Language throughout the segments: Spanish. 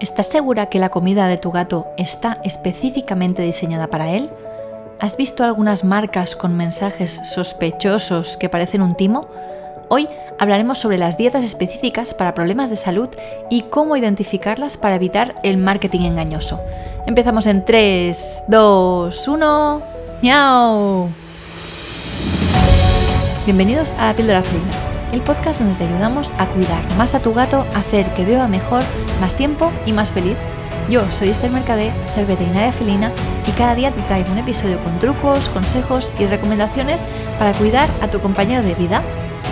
¿Estás segura que la comida de tu gato está específicamente diseñada para él? ¿Has visto algunas marcas con mensajes sospechosos que parecen un timo? Hoy hablaremos sobre las dietas específicas para problemas de salud y cómo identificarlas para evitar el marketing engañoso. Empezamos en 3, 2, 1. ¡Miau! Bienvenidos a La Píldora el podcast donde te ayudamos a cuidar más a tu gato, hacer que viva mejor, más tiempo y más feliz. Yo soy Esther Mercadé, soy veterinaria felina y cada día te traigo un episodio con trucos, consejos y recomendaciones para cuidar a tu compañero de vida.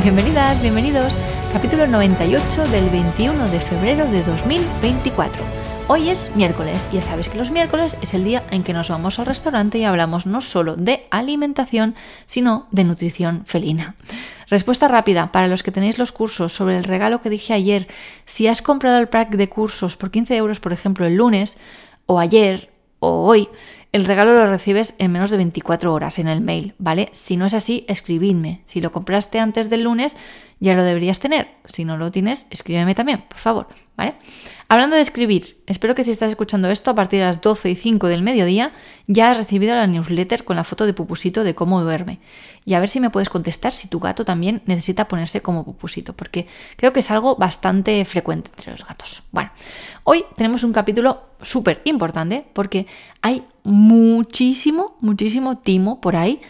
Bienvenidas, bienvenidos, capítulo 98 del 21 de febrero de 2024. Hoy es miércoles y ya sabes que los miércoles es el día en que nos vamos al restaurante y hablamos no solo de alimentación, sino de nutrición felina. Respuesta rápida para los que tenéis los cursos sobre el regalo que dije ayer. Si has comprado el pack de cursos por 15 euros, por ejemplo, el lunes, o ayer, o hoy, el regalo lo recibes en menos de 24 horas en el mail, ¿vale? Si no es así, escribidme. Si lo compraste antes del lunes, ya lo deberías tener. Si no lo tienes, escríbeme también, por favor, ¿vale? Hablando de escribir, espero que si estás escuchando esto a partir de las 12 y 5 del mediodía, ya has recibido la newsletter con la foto de Pupusito de cómo duerme. Y a ver si me puedes contestar si tu gato también necesita ponerse como Pupusito, porque creo que es algo bastante frecuente entre los gatos. Bueno, hoy tenemos un capítulo súper importante porque hay muchísimo, muchísimo timo por ahí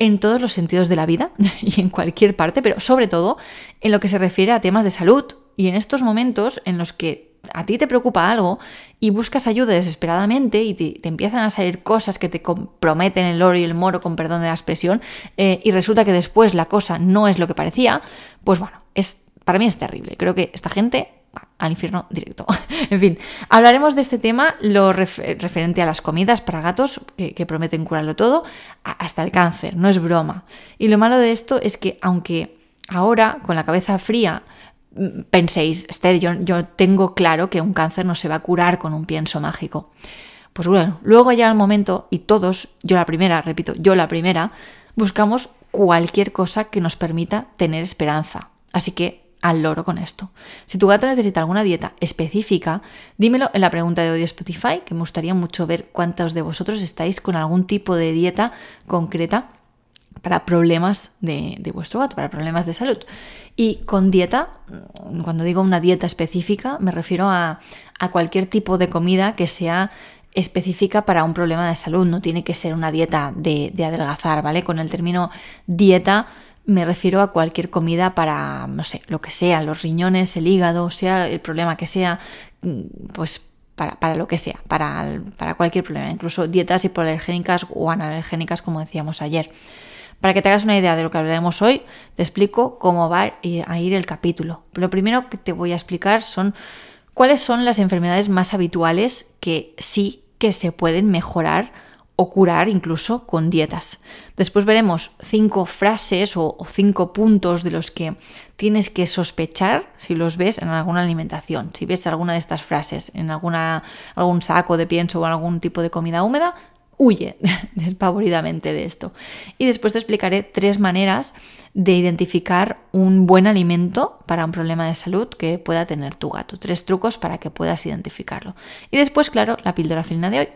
en todos los sentidos de la vida y en cualquier parte, pero sobre todo en lo que se refiere a temas de salud y en estos momentos en los que a ti te preocupa algo y buscas ayuda desesperadamente y te, empiezan a salir cosas que te comprometen el oro y el moro, con perdón de la expresión, eh, y resulta que después la cosa no es lo que parecía, pues bueno, es, para mí es terrible. Creo que esta gente al infierno directo. en fin, hablaremos de este tema, lo referente a las comidas para gatos, que, prometen curarlo todo, hasta el cáncer, no es broma. Y lo malo de esto es que aunque ahora, con la cabeza fría, mm, penséis, Esther, yo, yo tengo claro que un cáncer no se va a curar con un pienso mágico. Pues bueno, luego ya el momento, y todos, yo la primera, repito, yo la primera, buscamos cualquier cosa que nos permita tener esperanza. Así que al loro con esto. Si tu gato necesita alguna dieta específica, dímelo en la pregunta de hoy de Spotify, que me gustaría mucho ver cuántos de vosotros estáis con algún tipo de dieta concreta para problemas de, vuestro gato, para problemas de salud. Y con dieta, cuando digo una dieta específica, me refiero a, cualquier tipo de comida que sea específica para un problema de salud. No tiene que ser una dieta de adelgazar, ¿vale? Con el término dieta me refiero a cualquier comida para, no sé, lo que sea, los riñones, el hígado, sea el problema que sea, mm, pues para, lo que sea, para, para, cualquier problema, incluso dietas hipoalergénicas o analergénicas, como decíamos ayer. Para que te hagas una idea de lo que hablaremos hoy, te explico cómo va a ir el capítulo. Lo primero que te voy a explicar son cuáles son las enfermedades más habituales que sí que se pueden mejorar o curar incluso con dietas. Después veremos cinco frases o, cinco puntos de los que tienes que sospechar si los ves en alguna alimentación. Si ves alguna de estas frases en alguna, algún saco de pienso o algún tipo de comida húmeda, huye despavoridamente de esto. Y después te explicaré tres maneras de identificar un buen alimento para un problema de salud que pueda tener tu gato. Tres trucos para que puedas identificarlo. Y después, claro, la píldora fina de hoy.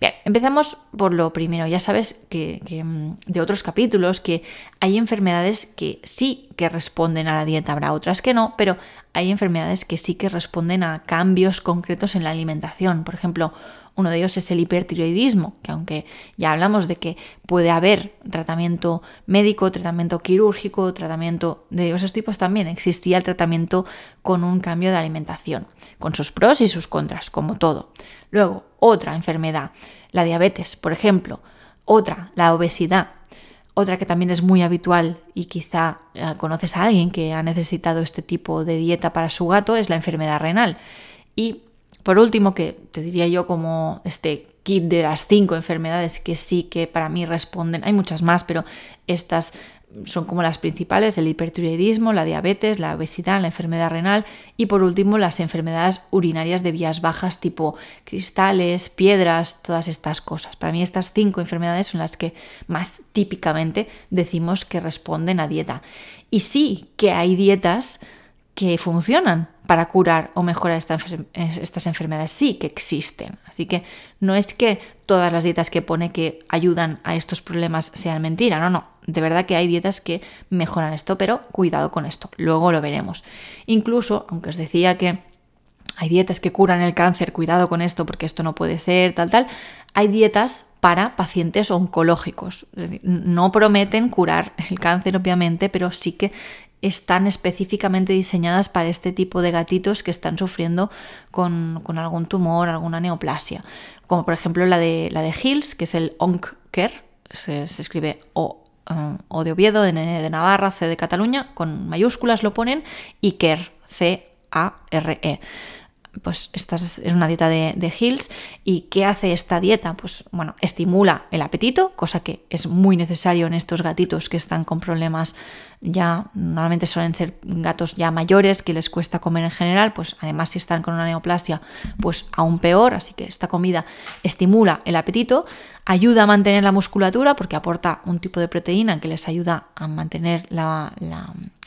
Bien, empezamos por lo primero. Ya sabes que, mm, de otros capítulos que hay enfermedades que sí que responden a la dieta, habrá otras que no, pero hay enfermedades que sí que responden a cambios concretos en la alimentación. Por ejemplo, uno de ellos es el hipertiroidismo, que aunque ya hablamos de que puede haber tratamiento médico, tratamiento quirúrgico, tratamiento de diversos tipos, también existía el tratamiento con un cambio de alimentación, con sus pros y sus contras, como todo. Luego, otra enfermedad, la diabetes, por ejemplo. Otra, la obesidad. Otra que también es muy habitual y quizá eh, conoces a alguien que ha necesitado este tipo de dieta para su gato es la enfermedad renal. Y por último, que te diría yo como este kit de las cinco enfermedades que sí que para mí responden, hay muchas más, pero estas son como las principales, el hipertiroidismo, la diabetes, la obesidad, la enfermedad renal y por último las enfermedades urinarias de vías bajas tipo cristales, piedras, todas estas cosas. Para mí estas cinco enfermedades son las que más típicamente decimos que responden a dieta. Y sí que hay dietas que funcionan para curar o mejorar estas enfermedades. Sí que existen. Así que no es que todas las dietas que pone que ayudan a estos problemas sean mentira. No, no. De verdad que hay dietas que mejoran esto, pero cuidado con esto. Luego lo veremos. Incluso, aunque os decía que hay dietas que curan el cáncer, cuidado con esto porque esto no puede ser, tal, tal. Hay dietas para pacientes oncológicos. no prometen curar el cáncer, obviamente, pero sí que están específicamente diseñadas para este tipo de gatitos que están sufriendo con, algún tumor, alguna neoplasia. Como por ejemplo la de, la de Hills, que es el ONCCare, se, se escribe O, um, o de Oviedo, de, de Navarra, C de Cataluña, con mayúsculas lo ponen, y CARE, C-A-R-E pues esta es una dieta de, de, Hills. ¿Y qué hace esta dieta? Pues bueno, estimula el apetito, cosa que es muy necesario en estos gatitos que están con problemas ya, normalmente suelen ser gatos ya mayores que les cuesta comer en general, pues además si están con una neoplasia, pues aún peor, así que esta comida estimula el apetito, ayuda a mantener la musculatura porque aporta un tipo de proteína que les ayuda a mantener la,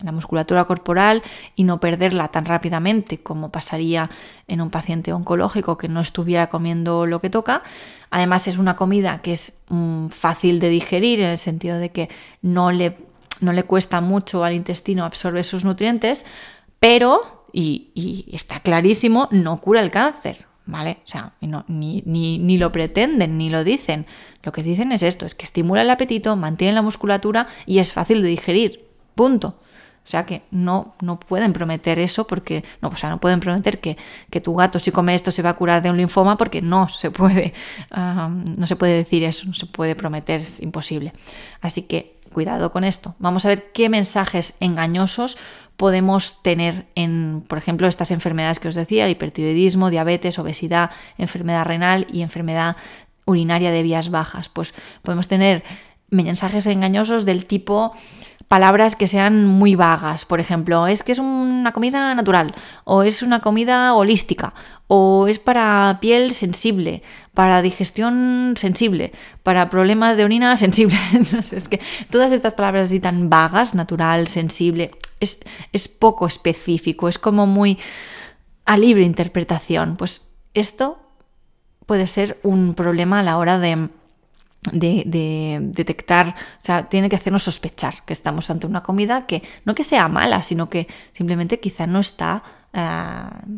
la musculatura corporal y no perderla tan rápidamente como pasaría en un paciente oncológico que no estuviera comiendo lo que toca. Además es una comida que es mm, fácil de digerir en el sentido de que no le, no le cuesta mucho al intestino absorber sus nutrientes, pero, y, está clarísimo, no cura el cáncer. ¿Vale? O sea, ni, ni, ni, lo pretenden, ni lo dicen. Lo que dicen es esto, es que estimula el apetito, mantiene la musculatura y es fácil de digerir. Punto. O sea que no, no pueden prometer eso porque, no, o sea, no pueden prometer que, tu gato si come esto se va a curar de un linfoma porque no se puede, no se puede decir eso, no se puede prometer, es imposible. Así que cuidado con esto. Vamos a ver qué mensajes engañosos podemos tener en, por ejemplo, estas enfermedades que os decía, hipertiroidismo, diabetes, obesidad, enfermedad renal y enfermedad urinaria de vías bajas. Pues podemos tener mensajes engañosos del tipo palabras que sean muy vagas. Por ejemplo, es que es una comida natural, o es una comida holística, o es para piel sensible, para digestión sensible, para problemas de orina sensible. no sé, es que todas estas palabras así tan vagas, natural, sensible, es, es poco específico, es como muy a libre interpretación. Pues esto puede ser un problema a la hora de de, detectar, o sea, tiene que hacernos sospechar que estamos ante una comida que no que sea mala, sino que simplemente quizá no está eh,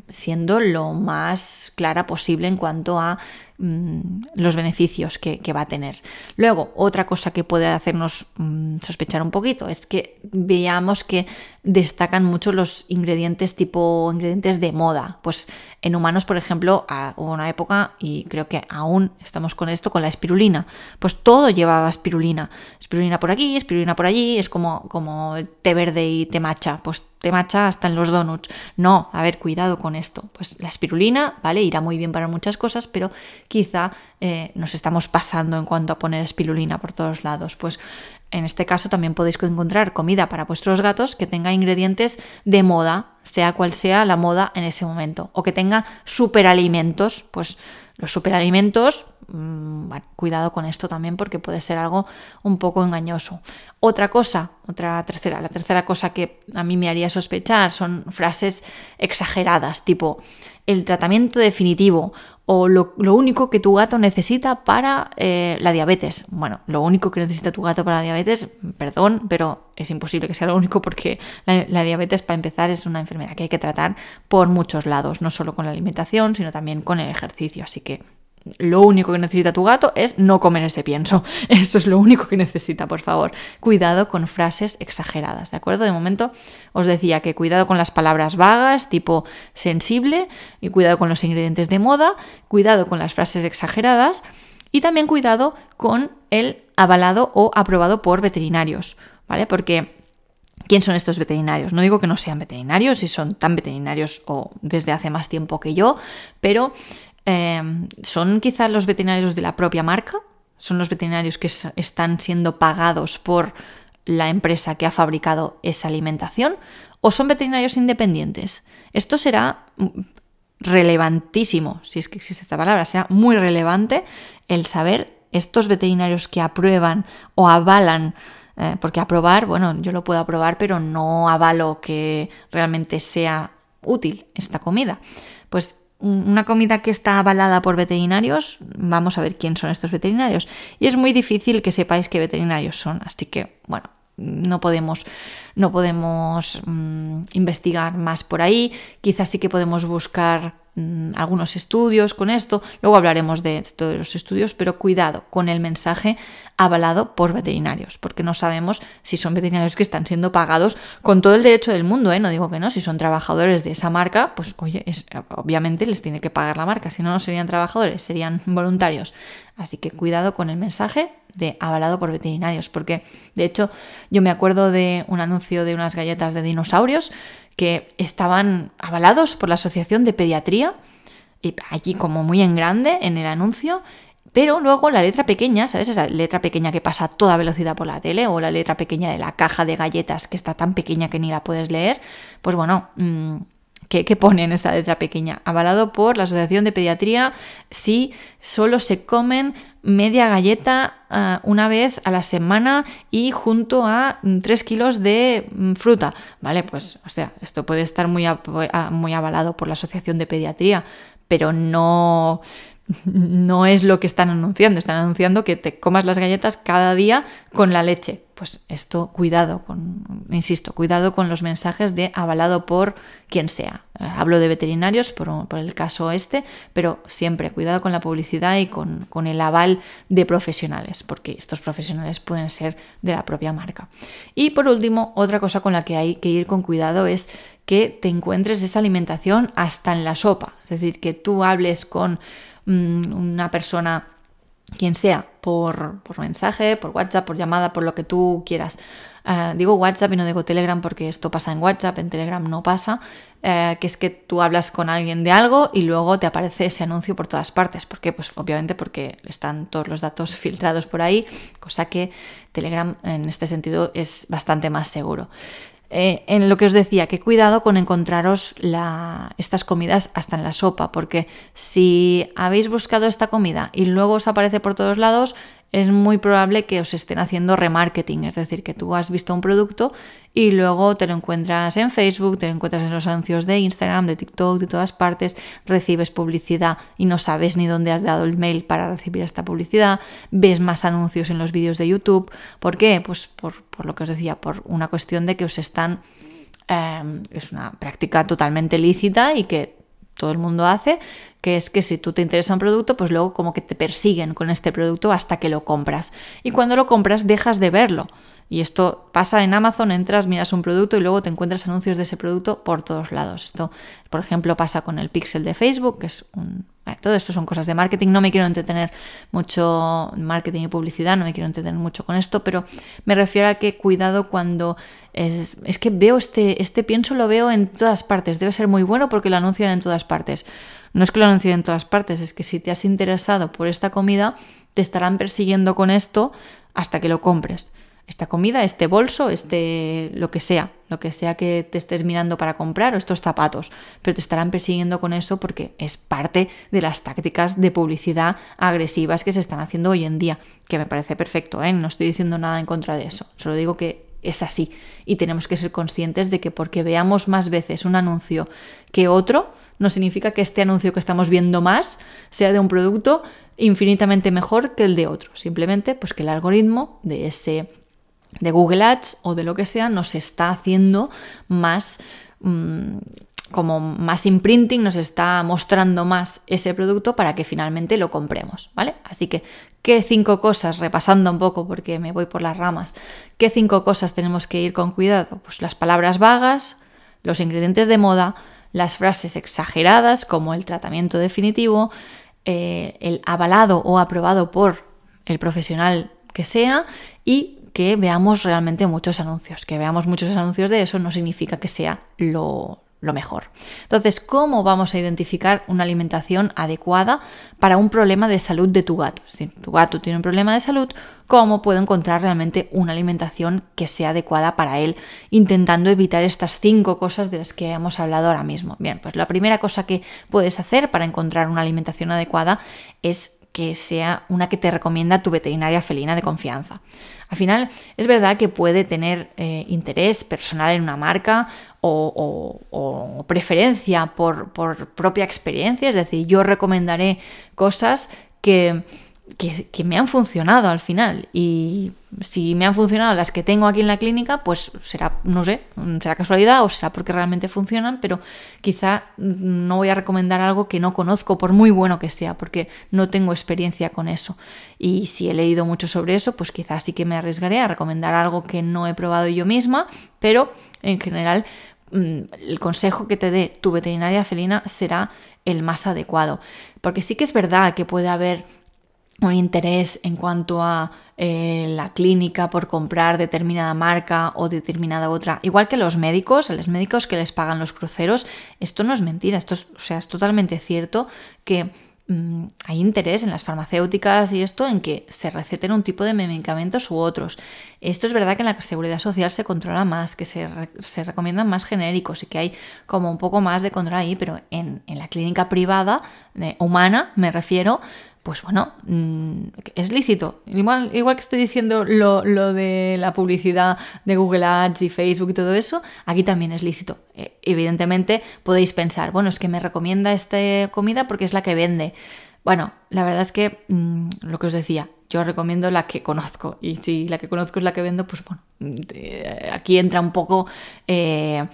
siendo lo más clara posible en cuanto a Mm, los beneficios que, va a tener. Luego, otra cosa que puede hacernos mm, sospechar un poquito es que veamos que destacan mucho los ingredientes tipo ingredientes de moda. Pues en humanos, por ejemplo, hubo una época, y creo que aún estamos con esto, con la espirulina. Pues todo llevaba espirulina. Espirulina por aquí, espirulina por allí, es como, como té verde y té matcha. Pues té matcha hasta en los donuts. No, a ver, cuidado con esto. Pues la espirulina, ¿vale? Irá muy bien para muchas cosas, pero quizá eh, nos estamos pasando en cuanto a poner espirulina por todos lados. Pues en este caso también podéis encontrar comida para vuestros gatos que tenga ingredientes de moda, sea cual sea la moda en ese momento, o que tenga superalimentos, pues los superalimentos, mm, cuidado con esto también porque puede ser algo un poco engañoso. Otra cosa, otra tercera, la tercera cosa que a mí me haría sospechar son frases exageradas, tipo el tratamiento definitivo o lo, único que tu gato necesita para eh, la diabetes. Bueno, lo único que necesita tu gato para la diabetes, perdón, pero es imposible que sea lo único porque la, la, diabetes, para empezar, es una enfermedad que hay que tratar por muchos lados, no solo con la alimentación, sino también con el ejercicio. Así que lo único que necesita tu gato es no comer ese pienso. Eso es lo único que necesita, por favor. Cuidado con frases exageradas, ¿de acuerdo? De momento os decía que cuidado con las palabras vagas, tipo sensible, y cuidado con los ingredientes de moda, cuidado con las frases exageradas y también cuidado con el avalado o aprobado por veterinarios, ¿vale? Porque ¿Quién son estos veterinarios? No digo que no sean veterinarios, si son tan veterinarios o desde hace más tiempo que yo, pero Em, ¿Son quizá los veterinarios de la propia marca? ¿Son los veterinarios que están siendo pagados por la empresa que ha fabricado esa alimentación? ¿O son veterinarios independientes? Esto será relevantísimo, si es que existe esta palabra, será muy relevante el saber estos veterinarios que aprueban o avalan Eh, porque aprobar, bueno, yo lo puedo aprobar, pero no avalo que realmente sea útil esta comida. Pues una comida que está avalada por veterinarios, vamos a ver quién son estos veterinarios. Y es muy difícil que sepáis qué veterinarios son, así que, bueno, no podemos, no podemos mm, investigar más por ahí. Quizás sí que podemos buscar mm, algunos estudios con esto. Luego hablaremos de todos los estudios, pero cuidado con el mensaje avalado por veterinarios, porque no sabemos si son veterinarios que están siendo pagados con todo el derecho del mundo, ¿eh? no digo que no, si son trabajadores de esa marca, pues oye, obviamente les tiene que pagar la marca, si no, no serían trabajadores, serían voluntarios. Así que cuidado con el mensaje de avalado por veterinarios, porque de hecho yo me acuerdo de un anuncio de unas galletas de dinosaurios que estaban avalados por la Asociación de Pediatría, y allí como muy en grande en el anuncio, pero luego la letra pequeña, ¿sabes? Esa letra pequeña que pasa a toda velocidad por la tele o la letra pequeña de la caja de galletas que está tan pequeña que ni la puedes leer, pues bueno, mm, ¿qué, pone en esa letra pequeña? Avalado por la Asociación de Pediatría si solo se comen media galleta ah, una vez a la semana y junto a 3 mm, kilos de mm, fruta. Vale, pues, o sea, esto puede estar muy, muy avalado por la Asociación de Pediatría, pero no no es lo que están anunciando. Están anunciando que te comas las galletas cada día con la leche. Pues esto, cuidado con, insisto, cuidado con los mensajes de avalado por quien sea. Eh, hablo de veterinarios por, el caso este, pero siempre cuidado con la publicidad y con, con el aval de profesionales, porque estos profesionales pueden ser de la propia marca. Y por último, otra cosa con la que hay que ir con cuidado es que te encuentres esa alimentación hasta en la sopa. Es decir, que tú hables con Mm, una persona, quien sea, por, mensaje, por WhatsApp, por llamada, por lo que tú quieras. Eh, digo WhatsApp y no digo Telegram porque esto pasa en WhatsApp, en Telegram no pasa, eh, que es que tú hablas con alguien de algo y luego te aparece ese anuncio por todas partes. ¿Por qué? Pues obviamente porque están todos los datos filtrados por ahí, cosa que Telegram en este sentido es bastante más seguro. Eh, en lo que os decía, que cuidado con encontraros estas comidas hasta en la sopa, porque si habéis buscado esta comida y luego os aparece por todos lados, es muy probable que os estén haciendo remarketing, es decir, que tú has visto un producto y luego te lo encuentras en Facebook, te lo encuentras en los anuncios de Instagram, de TikTok, de todas partes, recibes publicidad y no sabes ni dónde has dado el mail para recibir esta publicidad, ves más anuncios en los vídeos de YouTube. ¿Por qué? Pues por, lo que os decía, por una cuestión de que os están... Em, es una práctica totalmente lícita y que todo el mundo hace, que es que si tú te interesa un producto, pues luego como que te persiguen con este producto hasta que lo compras. Y cuando lo compras dejas de verlo. Y esto pasa en Amazon, entras, miras un producto y luego te encuentras anuncios de ese producto por todos lados. Esto, por ejemplo, pasa con el pixel de Facebook, que es un... Todo esto son cosas de marketing. No me quiero entretener mucho marketing y publicidad, no me quiero entretener mucho con esto, pero me refiero a que cuidado cuando es, es que veo este, este pienso, lo veo en todas partes. Debe ser muy bueno porque lo anuncian en todas partes. No es que lo anuncien en todas partes, es que si te has interesado por esta comida, te estarán persiguiendo con esto hasta que lo compres esta comida, este bolso, este lo que sea, lo que sea que te estés mirando para comprar o estos zapatos, pero te estarán persiguiendo con eso porque es parte de las tácticas de publicidad agresivas que se están haciendo hoy en día, que me parece perfecto, ¿eh? no estoy diciendo nada en contra de eso, solo digo que es así y tenemos que ser conscientes de que porque veamos más veces un anuncio que otro, no significa que este anuncio que estamos viendo más sea de un producto infinitamente mejor que el de otro, simplemente pues que el algoritmo de ese de Google Ads o de lo que sea nos está haciendo más mm, como más imprinting, nos está mostrando más ese producto para que finalmente lo compremos, ¿vale? Así que, ¿qué cinco cosas, repasando un poco porque me voy por las ramas, qué cinco cosas tenemos que ir con cuidado? Pues las palabras vagas, los ingredientes de moda, las frases exageradas como el tratamiento definitivo, eh, el avalado o aprobado por el profesional que sea y que veamos realmente muchos anuncios. Que veamos muchos anuncios de eso no significa que sea lo, mejor. Entonces, ¿cómo vamos a identificar una alimentación adecuada para un problema de salud de tu gato? Decir, tu gato tiene un problema de salud, ¿cómo puedo encontrar realmente una alimentación que sea adecuada para él, intentando evitar estas cinco cosas de las que hemos hablado ahora mismo? Bien, pues la primera cosa que puedes hacer para encontrar una alimentación adecuada es que sea una que te recomienda tu veterinaria felina de confianza. Al final, es verdad que puede tener eh, interés personal en una marca o, preferencia por, por propia experiencia, es decir, yo recomendaré cosas que que, me han funcionado al final. Y si me han funcionado las que tengo aquí en la clínica, pues será, no sé, será casualidad o será porque realmente funcionan, pero quizá no voy a recomendar algo que no conozco, por muy bueno que sea, porque no tengo experiencia con eso. Y si he leído mucho sobre eso, pues quizás sí que me arriesgaré a recomendar algo que no he probado yo misma, pero en general mm, el consejo que te dé tu veterinaria felina será el más adecuado. Porque sí que es verdad que puede haber un interés en cuanto a eh, la clínica por comprar determinada marca o determinada otra. Igual que los médicos, los médicos que les pagan los cruceros, esto no es mentira, esto es, o sea, es totalmente cierto que mm, hay interés en las farmacéuticas y esto en que se receten un tipo de medicamentos u otros. Esto es verdad que en la seguridad social se controla más, que se, se recomiendan más genéricos y que hay como un poco más de control ahí, pero en, la clínica privada, humana me refiero, pues bueno, mm, es lícito. Igual, igual que estoy diciendo lo, de la publicidad de Google Ads y Facebook y todo eso, aquí también es lícito. Eh, evidentemente podéis pensar, bueno, es que me recomienda esta comida porque es la que vende. Bueno, la verdad es que mm, lo que os decía, yo recomiendo la que conozco y si la que conozco es la que vendo, pues bueno, mm, aquí entra un poco... Eh,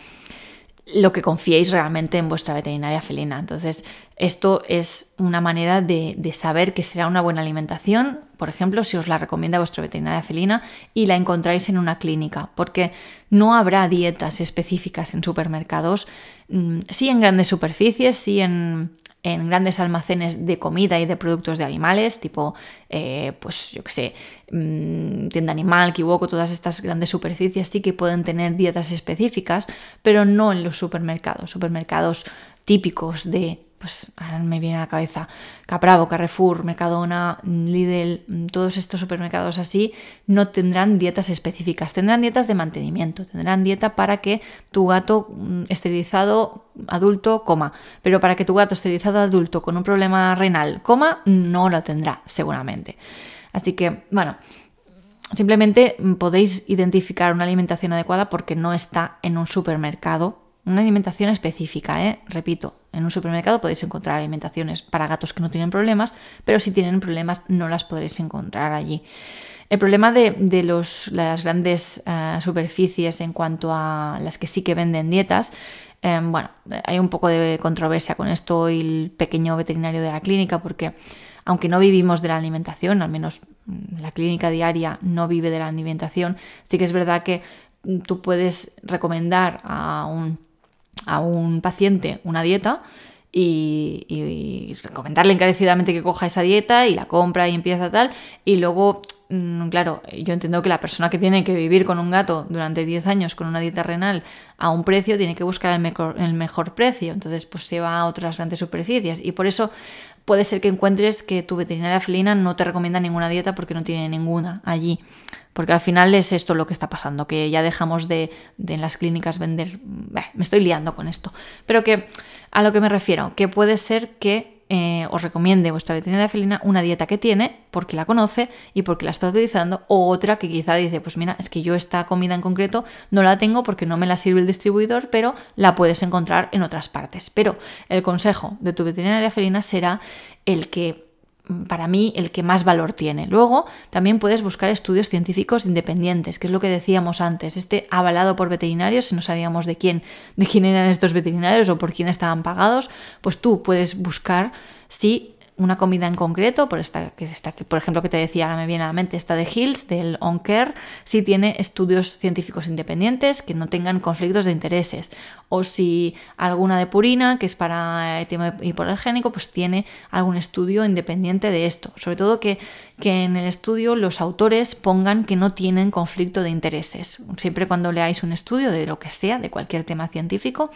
lo que confiéis realmente en vuestra veterinaria felina. Entonces, esto es una manera de, saber que será una buena alimentación, por ejemplo, si os la recomienda vuestra veterinaria felina y la encontráis en una clínica, porque no habrá dietas específicas en supermercados, mm, sí en grandes superficies, sí en, en grandes almacenes de comida y de productos de animales, tipo, eh, pues yo qué sé, mm, tienda animal, equivoco, todas estas grandes superficies sí que pueden tener dietas específicas, pero no en los supermercados, supermercados típicos de pues ahora me viene a la cabeza Capravo, Carrefour, Mercadona, Lidl, mm, todos estos supermercados así, no tendrán dietas específicas, tendrán dietas de mantenimiento, tendrán dieta para que tu gato mm, esterilizado adulto coma, pero para que tu gato esterilizado adulto con un problema renal coma, no lo tendrá seguramente. Así que, bueno, simplemente mm, podéis identificar una alimentación adecuada porque no está en un supermercado una alimentación específica, ¿eh? repito, en un supermercado podéis encontrar alimentaciones para gatos que no tienen problemas, pero si tienen problemas no las podréis encontrar allí. El problema de, las grandes eh, superficies en cuanto a las que sí que venden dietas, eh, bueno, hay un poco de controversia con esto y el pequeño veterinario de la clínica, porque aunque no vivimos de la alimentación, al menos mm, la clínica diaria no vive de la alimentación, sí que es verdad que mm, tú puedes recomendar a un a un paciente una dieta y, recomendarle encarecidamente que coja esa dieta y la compra y empieza tal. Y luego, mm, claro, yo entiendo que la persona que tiene que vivir con un gato durante 10 años con una dieta renal a un precio tiene que buscar el mejor, el mejor precio. Entonces, pues se va a otras grandes superficies. Y por eso puede ser que encuentres que tu veterinaria felina no te recomienda ninguna dieta porque no tiene ninguna allí. Porque al final es esto lo que está pasando, que ya dejamos de, en las clínicas vender... me estoy liando con esto. Pero que a lo que me refiero, que puede ser que eh, os recomiende vuestra veterinaria felina una dieta que tiene porque la conoce y porque la está utilizando, o otra que quizá dice, pues mira, es que yo esta comida en concreto no la tengo porque no me la sirve el distribuidor, pero la puedes encontrar en otras partes. Pero el consejo de tu veterinaria felina será el que para mí el que más valor tiene. Luego también puedes buscar estudios científicos independientes, que es lo que decíamos antes, este avalado por veterinarios, si no sabíamos de quién, de quién eran estos veterinarios o por quién estaban pagados, pues tú puedes buscar si una comida en concreto, por esta, que esta, por ejemplo que te decía, ahora me viene a la mente esta de Hills, del On Care, si tiene estudios científicos independientes que no tengan conflictos de intereses. O si alguna de Purina, que es para el tema hipoalergénico, pues tiene algún estudio independiente de esto. Sobre todo que, que en el estudio los autores pongan que no tienen conflicto de intereses. Siempre cuando leáis un estudio de lo que sea, de cualquier tema científico,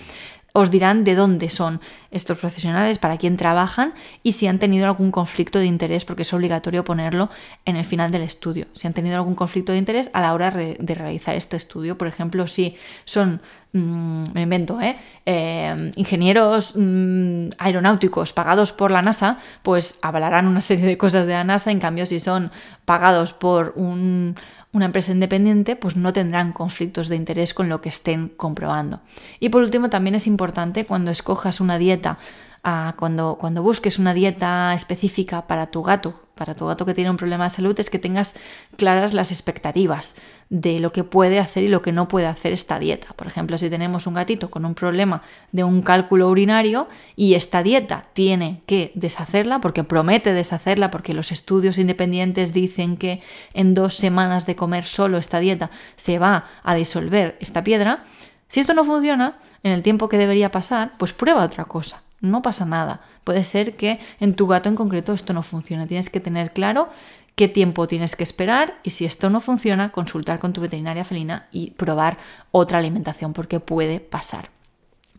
os dirán de dónde son estos profesionales, para quién trabajan y si han tenido algún conflicto de interés, porque es obligatorio ponerlo en el final del estudio. Si han tenido algún conflicto de interés a la hora de realizar este estudio, por ejemplo, si son mm, me invento, ¿eh? eh ingenieros mm, aeronáuticos pagados por la NASA, pues avalarán una serie de cosas de la NASA, en cambio si son pagados por un una empresa independiente, pues no tendrán conflictos de interés con lo que estén comprobando. Y por último, también es importante cuando escojas una dieta, cuando busques una dieta específica para tu gato, para tu gato que tiene un problema de salud, es que tengas claras las expectativas de lo que puede hacer y lo que no puede hacer esta dieta. Por ejemplo, si tenemos un gatito con un problema de un cálculo urinario y esta dieta tiene que deshacerla, porque promete deshacerla, porque los estudios independientes dicen que en dos semanas de comer solo esta dieta se va a disolver esta piedra, si esto no funciona en el tiempo que debería pasar, pues prueba otra cosa. No pasa nada. Puede ser que en tu gato en concreto esto no funcione. Tienes que tener claro qué tiempo tienes que esperar y si esto no funciona, consultar con tu veterinaria felina y probar otra alimentación porque puede pasar.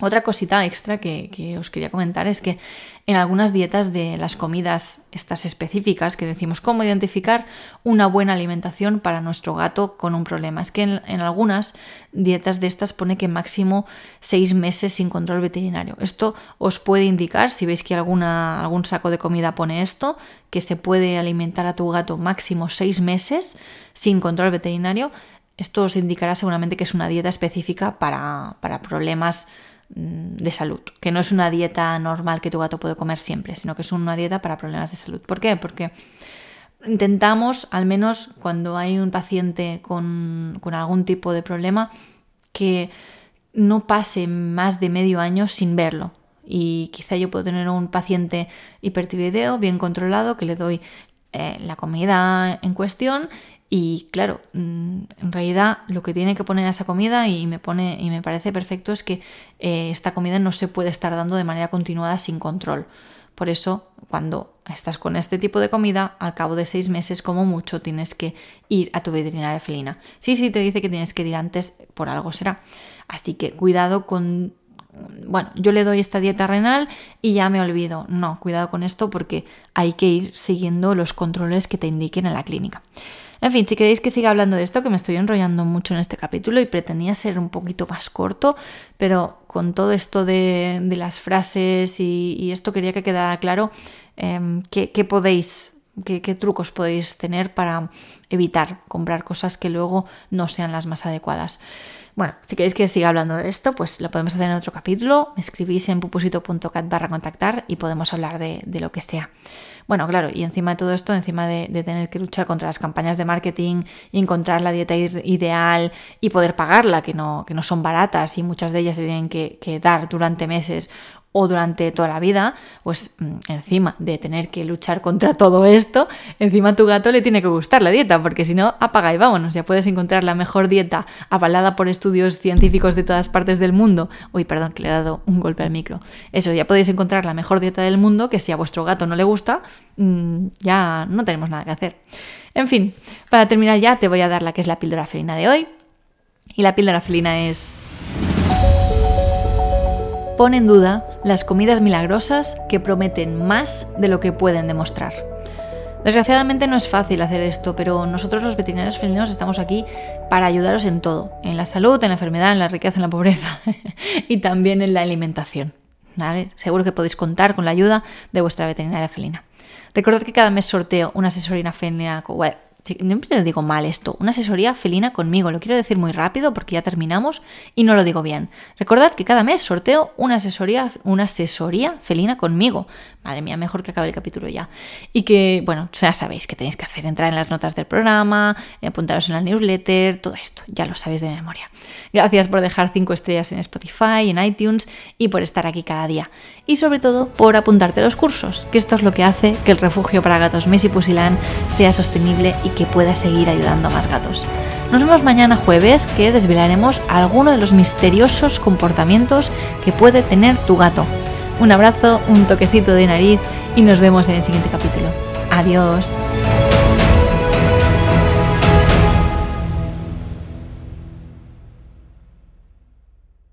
Otra cosita extra que, os quería comentar es que en algunas dietas de las comidas estas específicas que decimos cómo identificar una buena alimentación para nuestro gato con un problema. Es que en, algunas dietas de estas pone que máximo seis meses sin control veterinario. Esto os puede indicar, si veis que alguna, algún saco de comida pone esto, que se puede alimentar a tu gato máximo seis meses sin control veterinario. Esto os indicará seguramente que es una dieta específica para, para problemas de salud, que no es una dieta normal que tu gato puede comer siempre, sino que es una dieta para problemas de salud. ¿Por qué? Porque intentamos, al menos cuando hay un paciente con, algún tipo de problema, que no pase más de medio año sin verlo. Y quizá yo puedo tener un paciente hipertiroideo bien controlado que le doy eh, la comida en cuestión y claro, mm, en realidad lo que tiene que poner a esa comida y me pone y me parece perfecto es que eh, esta comida no se puede estar dando de manera continuada sin control. Por eso, cuando estás con este tipo de comida, al cabo de seis meses, como mucho, tienes que ir a tu veterinaria felina. Sí, sí, te dice que tienes que ir antes, por algo será. Así que cuidado con bueno, yo le doy esta dieta renal y ya me olvido. No, cuidado con esto porque hay que ir siguiendo los controles que te indiquen en la clínica. En fin, si queréis que siga hablando de esto, que me estoy enrollando mucho en este capítulo y pretendía ser un poquito más corto, pero con todo esto de, las frases y, esto quería que quedara claro em, qué, podéis, qué, qué trucos podéis tener para evitar comprar cosas que luego no sean las más adecuadas. Bueno, si queréis que siga hablando de esto, pues lo podemos hacer en otro capítulo. Me escribís en pupusito.cat barra contactar y podemos hablar de, lo que sea. Bueno, claro, y encima de todo esto, encima de, tener que luchar contra las campañas de marketing y encontrar la dieta ideal y poder pagarla, que no, que no son baratas y muchas de ellas se tienen que, que dar durante meses o durante toda la vida, pues mm, encima de tener que luchar contra todo esto, encima a tu gato le tiene que gustar la dieta, porque si no, apaga y vámonos, ya puedes encontrar la mejor dieta avalada por estudios científicos de todas partes del mundo. Uy, perdón, que le he dado un golpe al micro. Eso, ya podéis encontrar la mejor dieta del mundo, que si a vuestro gato no le gusta, mm, ya no tenemos nada que hacer. En fin, para terminar ya te voy a dar la que es la píldora felina de hoy. Y la píldora felina es pone en duda las comidas milagrosas que prometen más de lo que pueden demostrar. Desgraciadamente no es fácil hacer esto, pero nosotros los veterinarios felinos estamos aquí para ayudaros en todo, en la salud, en la enfermedad, en la riqueza, en la pobreza y también en la alimentación. Seguro que podéis contar con la ayuda de vuestra veterinaria felina. Recordad que cada mes sorteo una asesorina felina siempre lo digo mal esto, una asesoría felina conmigo. Lo quiero decir muy rápido porque ya terminamos y no lo digo bien. Recordad que cada mes sorteo una asesoría, una asesoría felina conmigo. Madre mía, mejor que acabe el capítulo ya. Y que, bueno, ya sabéis que tenéis que hacer, entrar en las notas del programa, apuntaros en la newsletter, todo esto, ya lo sabéis de memoria. Gracias por dejar 5 estrellas en Spotify, en iTunes y por estar aquí cada día. Y sobre todo por apuntarte a los cursos, que esto es lo que hace que el refugio para gatos Messi Pusilán sea sostenible y que pueda seguir ayudando a más gatos. Nos vemos mañana jueves que desvelaremos alguno de los misteriosos comportamientos que puede tener tu gato. Un abrazo, un toquecito de nariz y nos vemos en el siguiente capítulo. Adiós.